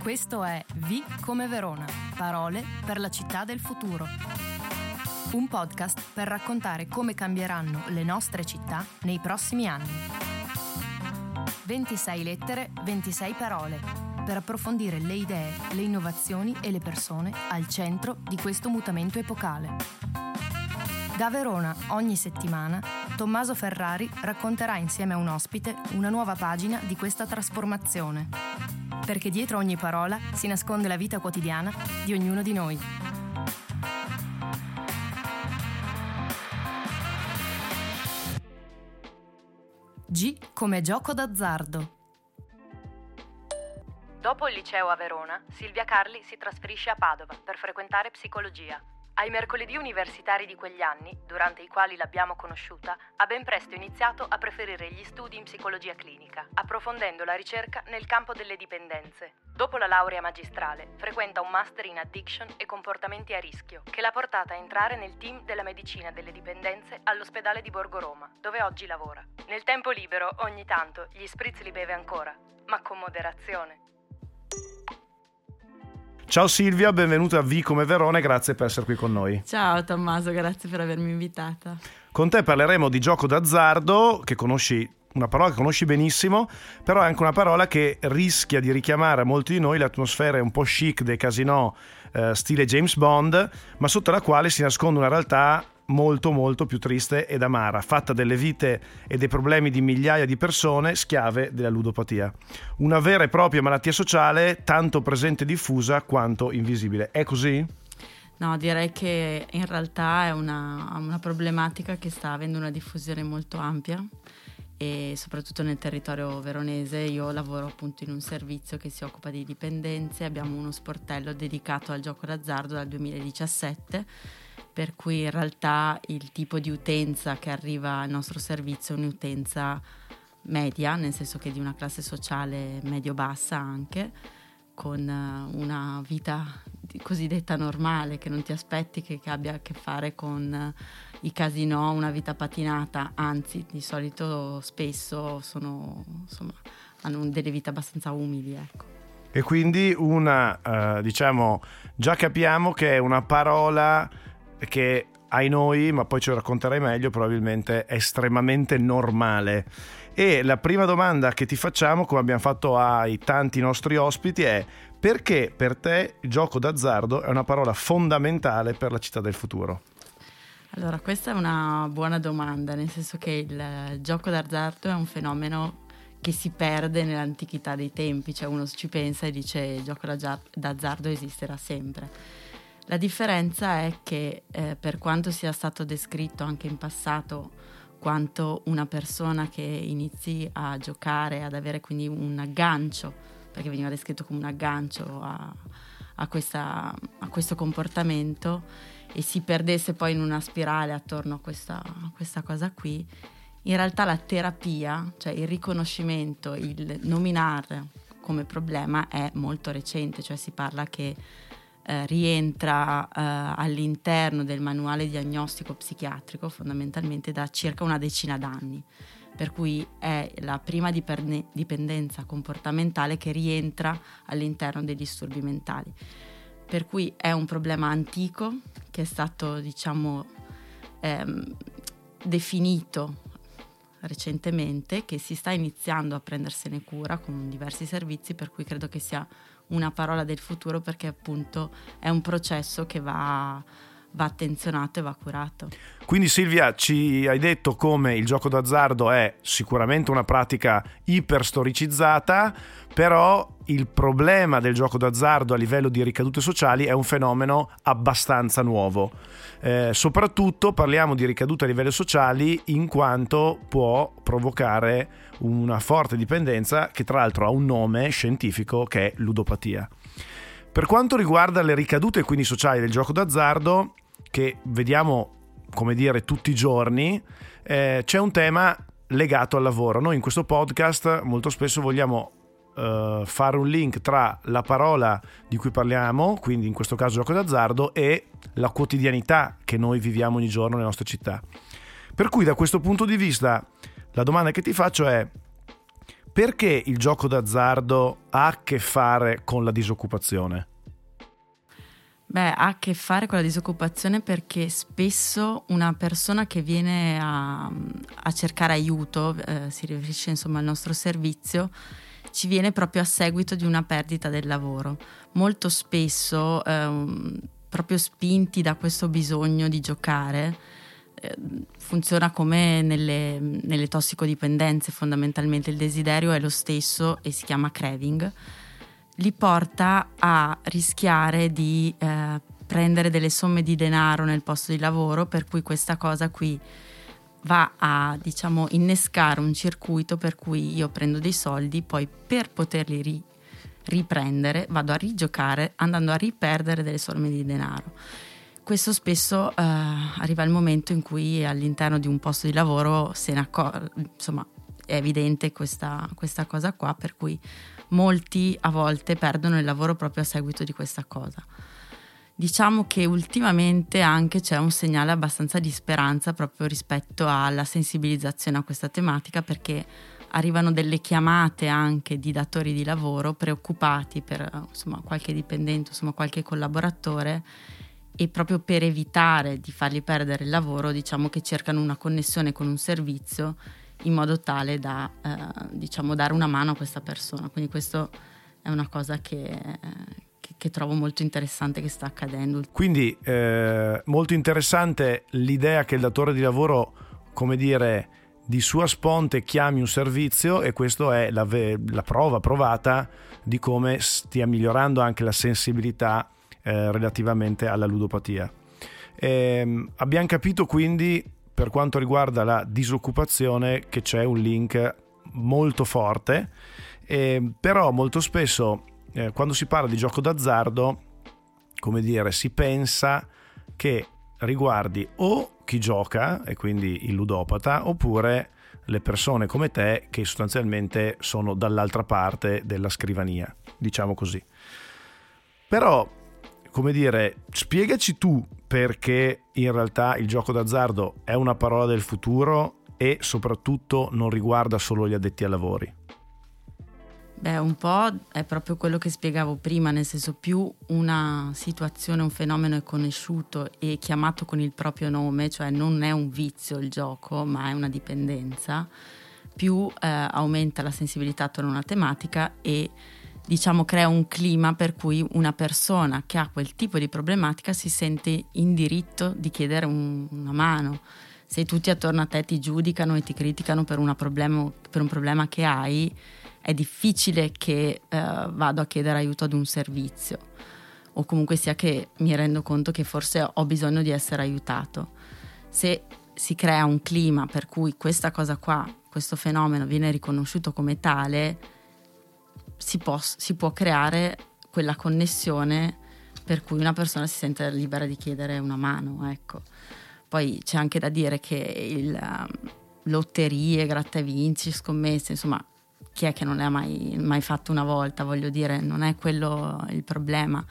Questo è V come Verona, parole per la città del futuro. Un podcast per raccontare come cambieranno le nostre città nei prossimi anni. 26 lettere, 26 parole, per approfondire le idee, le innovazioni e le persone al centro di questo mutamento epocale. Da Verona, ogni settimana, Tommaso Ferrari racconterà insieme a un ospite una nuova pagina di questa trasformazione perché dietro ogni parola si nasconde la vita quotidiana di ognuno di noi. G come gioco d'azzardo. Dopo il liceo a Verona, Silvia Carli si trasferisce a Padova per frequentare psicologia. Ai mercoledì universitari di quegli anni, durante i quali l'abbiamo conosciuta, ha ben presto iniziato a preferire gli studi in psicologia clinica, approfondendo la ricerca nel campo delle dipendenze. Dopo la laurea magistrale, frequenta un master in addiction e comportamenti a rischio, che l'ha portata a entrare nel team della medicina delle dipendenze all'ospedale di Borgo Roma, dove oggi lavora. Nel tempo libero, ogni tanto, gli spritz li beve ancora, ma con moderazione. Ciao Silvia, benvenuta a V come Verona e grazie per essere qui con noi. Ciao Tommaso, grazie per avermi invitata. Con te parleremo di gioco d'azzardo, che conosci una parola che conosci benissimo, però è anche una parola che rischia di richiamare a molti di noi l'atmosfera un po' chic dei casinò eh, stile James Bond, ma sotto la quale si nasconde una realtà molto molto più triste ed amara, fatta delle vite e dei problemi di migliaia di persone schiave della ludopatia. Una vera e propria malattia sociale tanto presente e diffusa quanto invisibile. È così? No, direi che in realtà è una, una problematica che sta avendo una diffusione molto ampia e soprattutto nel territorio veronese. Io lavoro appunto in un servizio che si occupa di dipendenze, abbiamo uno sportello dedicato al gioco d'azzardo dal 2017 per cui in realtà il tipo di utenza che arriva al nostro servizio è un'utenza media, nel senso che di una classe sociale medio-bassa anche, con eh, una vita cosiddetta normale, che non ti aspetti che, che abbia a che fare con eh, i casinò, una vita patinata, anzi di solito spesso sono, insomma, hanno delle vite abbastanza umili. Ecco. E quindi una, uh, diciamo, già capiamo che è una parola che ai noi, ma poi ce lo racconterai meglio, probabilmente è estremamente normale. E la prima domanda che ti facciamo, come abbiamo fatto ai tanti nostri ospiti, è perché per te il gioco d'azzardo è una parola fondamentale per la città del futuro? Allora, questa è una buona domanda, nel senso che il gioco d'azzardo è un fenomeno che si perde nell'antichità dei tempi, cioè uno ci pensa e dice il gioco d'azzardo esisterà sempre la differenza è che eh, per quanto sia stato descritto anche in passato quanto una persona che inizi a giocare, ad avere quindi un aggancio, perché veniva descritto come un aggancio a, a, questa, a questo comportamento e si perdesse poi in una spirale attorno a questa, a questa cosa qui, in realtà la terapia, cioè il riconoscimento, il nominare come problema è molto recente, cioè si parla che eh, rientra eh, all'interno del manuale diagnostico psichiatrico fondamentalmente da circa una decina d'anni, per cui è la prima diperne- dipendenza comportamentale che rientra all'interno dei disturbi mentali. Per cui è un problema antico che è stato, diciamo, ehm, definito recentemente, che si sta iniziando a prendersene cura con diversi servizi, per cui credo che sia una parola del futuro perché appunto è un processo che va, va attenzionato e va curato. Quindi Silvia ci hai detto come il gioco d'azzardo è sicuramente una pratica iperstoricizzata, però il problema del gioco d'azzardo a livello di ricadute sociali è un fenomeno abbastanza nuovo. Eh, soprattutto parliamo di ricadute a livello sociali in quanto può provocare una forte dipendenza che tra l'altro ha un nome scientifico che è ludopatia. Per quanto riguarda le ricadute quindi sociali del gioco d'azzardo, che vediamo come dire tutti i giorni, eh, c'è un tema legato al lavoro. Noi in questo podcast molto spesso vogliamo uh, fare un link tra la parola di cui parliamo, quindi in questo caso gioco d'azzardo, e la quotidianità che noi viviamo ogni giorno nelle nostre città. Per cui da questo punto di vista la domanda che ti faccio è perché il gioco d'azzardo ha a che fare con la disoccupazione? Beh, ha a che fare con la disoccupazione perché spesso una persona che viene a, a cercare aiuto, eh, si riferisce insomma al nostro servizio, ci viene proprio a seguito di una perdita del lavoro. Molto spesso, eh, proprio spinti da questo bisogno di giocare, eh, funziona come nelle, nelle tossicodipendenze fondamentalmente, il desiderio è lo stesso e si chiama craving li porta a rischiare di eh, prendere delle somme di denaro nel posto di lavoro, per cui questa cosa qui va a diciamo innescare un circuito per cui io prendo dei soldi, poi per poterli ri- riprendere vado a rigiocare andando a riperdere delle somme di denaro. Questo spesso eh, arriva il momento in cui all'interno di un posto di lavoro se ne accor- insomma è evidente questa, questa cosa qua, per cui molti a volte perdono il lavoro proprio a seguito di questa cosa. Diciamo che ultimamente anche c'è un segnale abbastanza di speranza proprio rispetto alla sensibilizzazione a questa tematica perché arrivano delle chiamate anche di datori di lavoro preoccupati per insomma, qualche dipendente, insomma, qualche collaboratore e proprio per evitare di fargli perdere il lavoro diciamo che cercano una connessione con un servizio in modo tale da eh, diciamo, dare una mano a questa persona. Quindi questo è una cosa che, che, che trovo molto interessante che sta accadendo. Quindi eh, molto interessante l'idea che il datore di lavoro, come dire, di sua sponte chiami un servizio e questa è la, la, prova provata di come stia migliorando anche la sensibilità eh, relativamente alla ludopatia. Eh, abbiamo capito quindi per quanto riguarda la disoccupazione che c'è un link molto forte, eh, però molto spesso eh, quando si parla di gioco d'azzardo, come dire, si pensa che riguardi o chi gioca, e quindi il ludopata, oppure le persone come te che sostanzialmente sono dall'altra parte della scrivania, diciamo così. Però come dire, spiegaci tu perché in realtà il gioco d'azzardo è una parola del futuro e soprattutto non riguarda solo gli addetti ai lavori. Beh, un po' è proprio quello che spiegavo prima, nel senso più una situazione, un fenomeno è conosciuto e chiamato con il proprio nome, cioè non è un vizio il gioco, ma è una dipendenza, più eh, aumenta la sensibilità attorno a una tematica e diciamo crea un clima per cui una persona che ha quel tipo di problematica si sente in diritto di chiedere un, una mano. Se tutti attorno a te ti giudicano e ti criticano per, problema, per un problema che hai, è difficile che eh, vado a chiedere aiuto ad un servizio o comunque sia che mi rendo conto che forse ho bisogno di essere aiutato. Se si crea un clima per cui questa cosa qua, questo fenomeno viene riconosciuto come tale, si può, si può creare quella connessione per cui una persona si sente libera di chiedere una mano. Ecco. Poi c'è anche da dire che il, um, lotterie, gratta e vinci, scommesse, insomma, chi è che non le ha mai, mai fatto una volta? Voglio dire, non è quello il problema.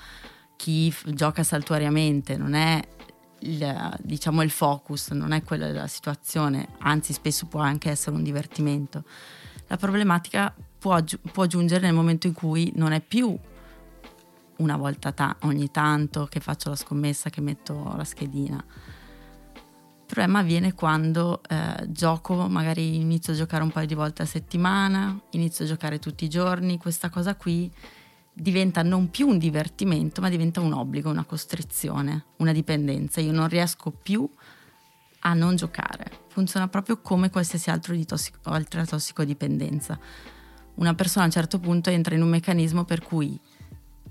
Chi f- gioca saltuariamente non è il, diciamo, il focus, non è quella della situazione, anzi spesso può anche essere un divertimento. La problematica può, può giungere nel momento in cui non è più una volta ta- ogni tanto che faccio la scommessa, che metto la schedina. Il problema avviene quando eh, gioco, magari inizio a giocare un paio di volte a settimana, inizio a giocare tutti i giorni, questa cosa qui diventa non più un divertimento, ma diventa un obbligo, una costrizione, una dipendenza. Io non riesco più a non giocare. Funziona proprio come qualsiasi altro di tossico, altra tossicodipendenza una persona a un certo punto entra in un meccanismo per cui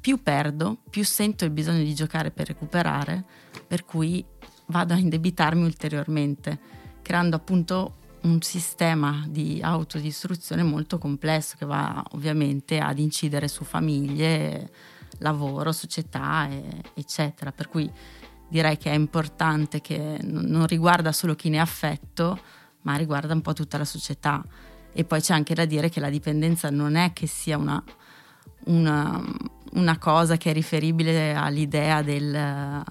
più perdo, più sento il bisogno di giocare per recuperare, per cui vado a indebitarmi ulteriormente, creando appunto un sistema di autodistruzione molto complesso che va ovviamente ad incidere su famiglie, lavoro, società, eccetera. Per cui direi che è importante che non riguarda solo chi ne ha affetto, ma riguarda un po' tutta la società. E poi c'è anche da dire che la dipendenza non è che sia una, una, una cosa che è riferibile all'idea del,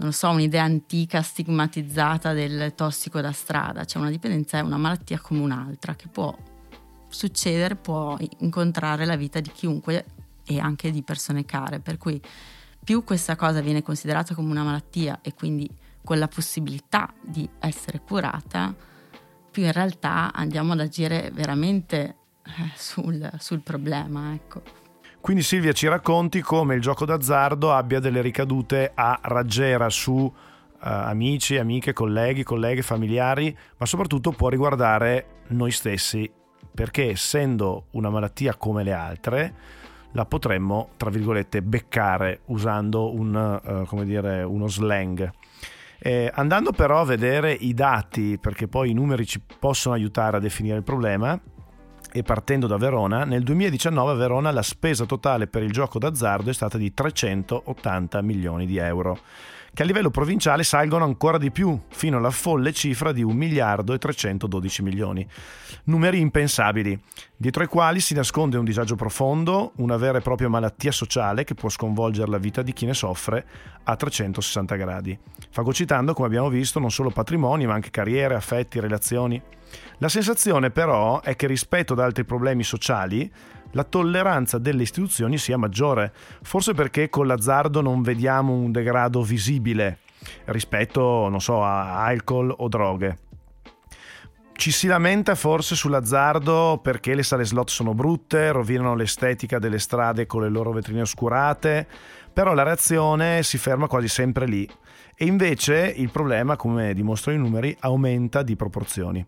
non so, un'idea antica stigmatizzata del tossico da strada, cioè una dipendenza è una malattia come un'altra che può succedere, può incontrare la vita di chiunque e anche di persone care, per cui più questa cosa viene considerata come una malattia e quindi con la possibilità di essere curata, più in realtà andiamo ad agire veramente eh, sul, sul problema. Ecco. Quindi Silvia ci racconti come il gioco d'azzardo abbia delle ricadute a raggiera su uh, amici, amiche, colleghi, colleghe, familiari, ma soprattutto può riguardare noi stessi, perché essendo una malattia come le altre, la potremmo, tra virgolette, beccare usando un, uh, dire, uno slang. Eh, andando però a vedere i dati, perché poi i numeri ci possono aiutare a definire il problema, e partendo da Verona, nel 2019 a Verona la spesa totale per il gioco d'azzardo è stata di 380 milioni di euro che a livello provinciale salgono ancora di più, fino alla folle cifra di 1 miliardo e 312 milioni. Numeri impensabili, dietro ai quali si nasconde un disagio profondo, una vera e propria malattia sociale che può sconvolgere la vita di chi ne soffre a 360 gradi, fagocitando, come abbiamo visto, non solo patrimoni, ma anche carriere, affetti, relazioni. La sensazione però è che rispetto ad altri problemi sociali, la tolleranza delle istituzioni sia maggiore, forse perché con l'azzardo non vediamo un degrado visibile rispetto, non so, a alcol o droghe. Ci si lamenta forse sull'azzardo perché le sale slot sono brutte, rovinano l'estetica delle strade con le loro vetrine oscurate, però la reazione si ferma quasi sempre lì. E invece il problema, come dimostrano i numeri, aumenta di proporzioni.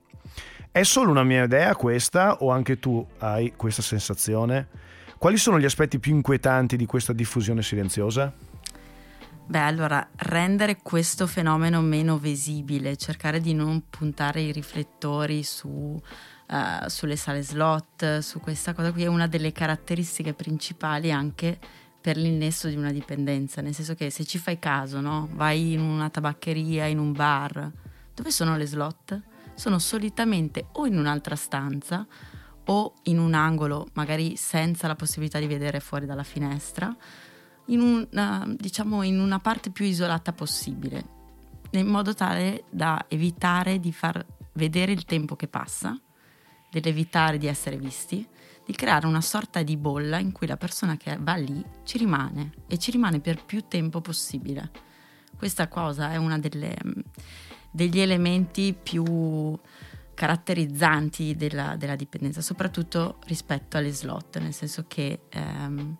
È solo una mia idea questa o anche tu hai questa sensazione? Quali sono gli aspetti più inquietanti di questa diffusione silenziosa? Beh, allora, rendere questo fenomeno meno visibile, cercare di non puntare i riflettori su, uh, sulle sale slot, su questa cosa qui è una delle caratteristiche principali anche per l'innesto di una dipendenza, nel senso che se ci fai caso, no? vai in una tabaccheria, in un bar, dove sono le slot? Sono solitamente o in un'altra stanza o in un angolo, magari senza la possibilità di vedere fuori dalla finestra, in una, diciamo, in una parte più isolata possibile, in modo tale da evitare di far vedere il tempo che passa, dell'evitare di essere visti, di creare una sorta di bolla in cui la persona che va lì ci rimane e ci rimane per più tempo possibile. Questa cosa è una delle degli elementi più caratterizzanti della, della, dipendenza, soprattutto rispetto alle slot, nel senso che ehm,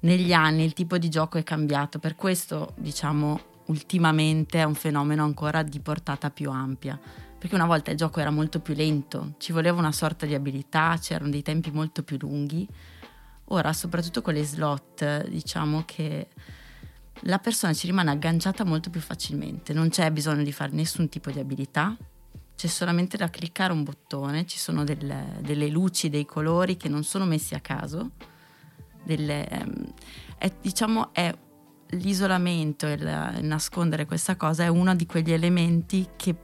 negli anni il tipo di gioco è cambiato, per questo diciamo ultimamente è un fenomeno ancora di portata più ampia, perché una volta il gioco era molto più lento, ci voleva una sorta di abilità, c'erano dei tempi molto più lunghi, ora soprattutto con le slot diciamo che la persona ci rimane agganciata molto più facilmente, non c'è bisogno di fare nessun tipo di abilità, c'è solamente da cliccare un bottone, ci sono delle, delle luci, dei colori che non sono messi a caso, delle, ehm, è, diciamo è l'isolamento e il, il nascondere questa cosa è uno di quegli elementi che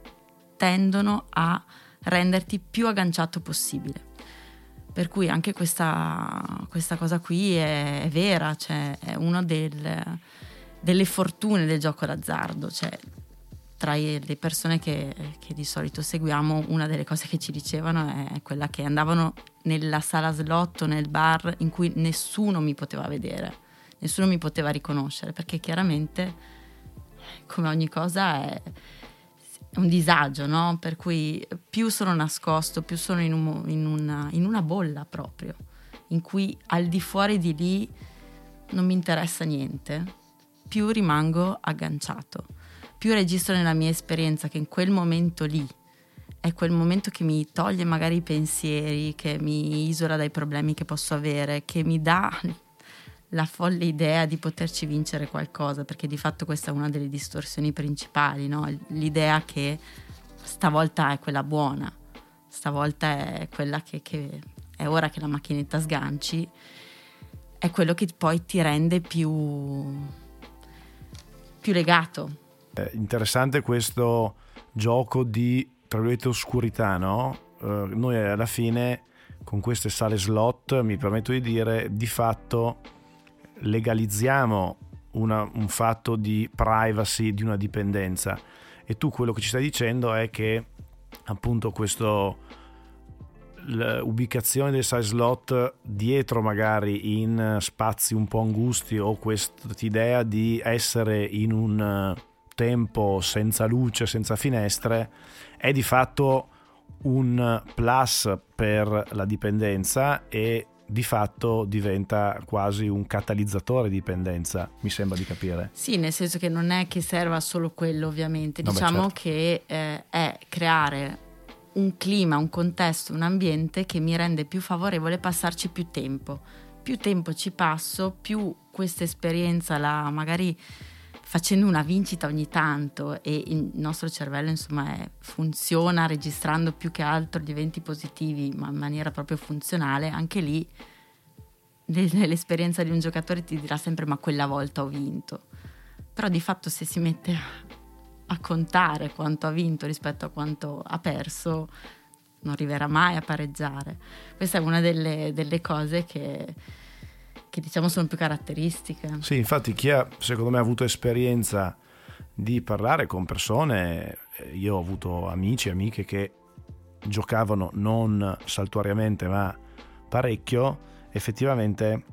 tendono a renderti più agganciato possibile. Per cui anche questa, questa cosa qui è, è vera, cioè è uno del, delle fortune del gioco d'azzardo, cioè tra le persone che, che, di solito seguiamo, una delle cose che ci dicevano è quella che andavano nella sala slotto, nel bar in cui nessuno mi poteva vedere, nessuno mi poteva riconoscere, perché chiaramente, come ogni cosa, è un disagio, no? Per cui più sono nascosto, più sono in, un, in, una, in una bolla proprio, in cui al di fuori di lì non mi interessa niente più rimango agganciato, più registro nella mia esperienza che in quel momento lì è quel momento che mi toglie magari i pensieri, che mi isola dai problemi che posso avere, che mi dà la folle idea di poterci vincere qualcosa, perché di fatto questa è una delle distorsioni principali, no? l'idea che stavolta è quella buona, stavolta è quella che, che è ora che la macchinetta sganci, è quello che poi ti rende più più legato. È interessante questo gioco di, tra virgolette, oscurità, no? Uh, noi alla fine con queste sale slot, mi permetto di dire, di fatto legalizziamo una, un fatto di privacy, di una dipendenza. E tu quello che ci stai dicendo è che appunto questo l'ubicazione dei side slot dietro magari in spazi un po' angusti o quest'idea di essere in un tempo senza luce, senza finestre, è di fatto un plus per la dipendenza e di fatto diventa quasi un catalizzatore di dipendenza, mi sembra di capire. Sì, nel senso che non è che serva solo quello, ovviamente. No, diciamo certo. che eh, è creare un clima, un contesto, un ambiente che mi rende più favorevole passarci più tempo. Più tempo ci passo, più questa esperienza la magari facendo una vincita ogni tanto e il nostro cervello insomma è, funziona registrando più che altro gli eventi positivi ma in maniera proprio funzionale, anche lì nell'esperienza di un giocatore ti dirà sempre ma quella volta ho vinto. Però di fatto se si mette a, contare quanto ha vinto rispetto a quanto ha perso non arriverà mai a pareggiare. Questa è una delle, delle cose che che diciamo sono più caratteristiche. Sì, infatti chi ha secondo me avuto esperienza di parlare con persone, eh, io ho avuto amici e amiche che giocavano non saltuariamente ma parecchio, effettivamente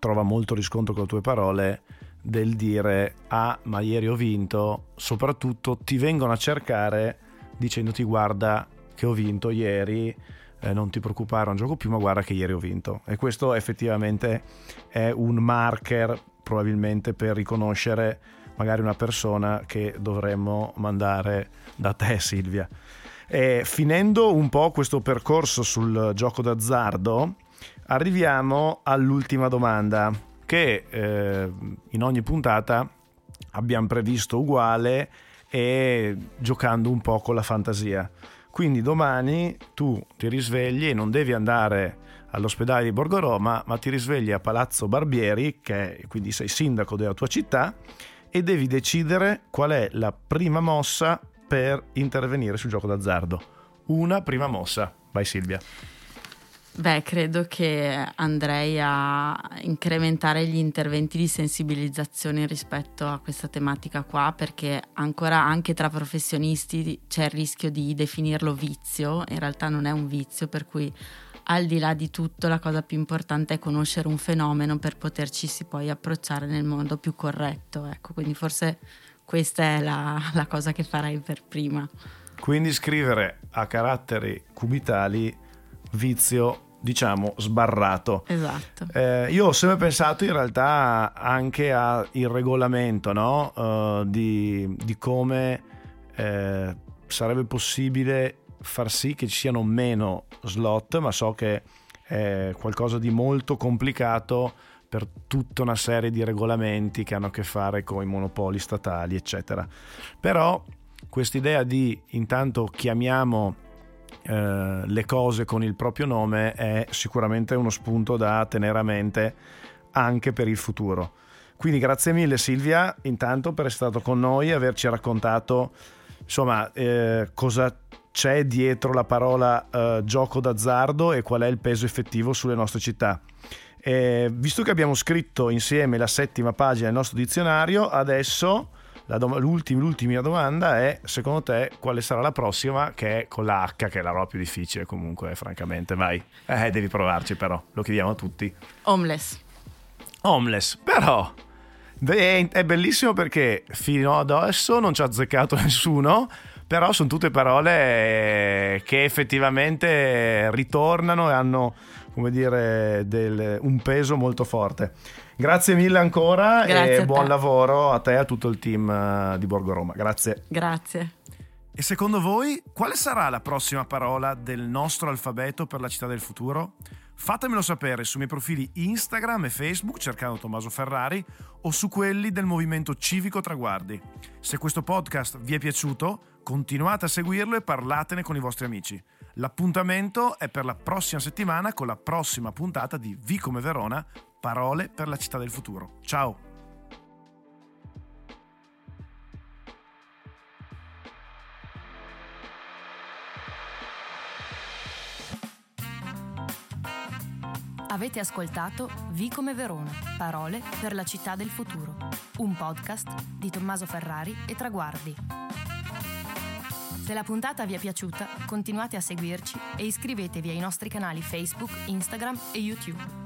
trova molto riscontro con le tue parole del dire ah ma ieri ho vinto, soprattutto ti vengono a cercare dicendoti guarda che ho vinto ieri eh, non ti preoccupare, non gioco più, ma guarda che ieri ho vinto. E questo effettivamente è un marker probabilmente per riconoscere magari una persona che dovremmo mandare da te Silvia. E finendo un po' questo percorso sul gioco d'azzardo, arriviamo all'ultima domanda che eh, in ogni puntata abbiamo previsto uguale e giocando un po' con la fantasia. Quindi domani tu ti risvegli e non devi andare all'ospedale di Borgo Roma, ma ti risvegli a Palazzo Barbieri, che è, quindi sei sindaco della tua città, e devi decidere qual è la prima mossa per intervenire sul gioco d'azzardo. Una prima mossa. Vai Silvia. Beh, credo che andrei a incrementare gli interventi di sensibilizzazione rispetto a questa tematica qua, perché ancora anche tra professionisti c'è il rischio di definirlo vizio, in realtà non è un vizio, per cui al di là di tutto la cosa più importante è conoscere un fenomeno per poterci poi approcciare nel modo più corretto, ecco, quindi forse questa è la, la cosa che farei per prima. Quindi scrivere a caratteri cubitali vizio diciamo sbarrato. Esatto. Eh, io ho sempre pensato in realtà anche al regolamento no? uh, di, di, come eh, sarebbe possibile far sì che ci siano meno slot, ma so che è qualcosa di molto complicato per tutta una serie di regolamenti che hanno a che fare con i monopoli statali, eccetera. Però quest'idea di intanto chiamiamo eh, le cose con il proprio nome è sicuramente uno spunto da tenere a mente anche per il futuro. Quindi grazie mille Silvia intanto per essere stato con noi e averci raccontato insomma eh, cosa c'è dietro la parola eh, gioco d'azzardo e qual è il peso effettivo sulle nostre città. E, visto che abbiamo scritto insieme la settima pagina del nostro dizionario, adesso dom- l'ultima, l'ultima domanda è, secondo te, quale sarà la prossima? Che è con la H, che è la roba più difficile comunque, francamente. Vai, eh, devi provarci però, lo chiediamo a tutti. Homeless. Homeless, però... È bellissimo perché fino ad adesso non ci ha azzeccato nessuno, però sono tutte parole che effettivamente ritornano e hanno, come dire, del, un peso molto forte. Grazie mille ancora Grazie e buon lavoro a te e a tutto il team eh, di Borgo Roma. Grazie. Grazie. E secondo voi quale sarà la prossima parola del nostro alfabeto per la città del futuro? Fatemelo sapere sui miei profili Instagram e Facebook cercando Tommaso Ferrari o su quelli del Movimento Civico Traguardi. Se questo podcast vi è piaciuto, continuate a seguirlo e parlatene con i vostri amici. L'appuntamento è per la prossima settimana con la prossima puntata di Vi come Verona, Parole per la città del futuro. Ciao! Avete ascoltato Vi come Verona, parole per la città del futuro, un podcast di Tommaso Ferrari e Traguardi. Se la puntata vi è piaciuta, continuate a seguirci e iscrivetevi ai nostri canali Facebook, Instagram e YouTube.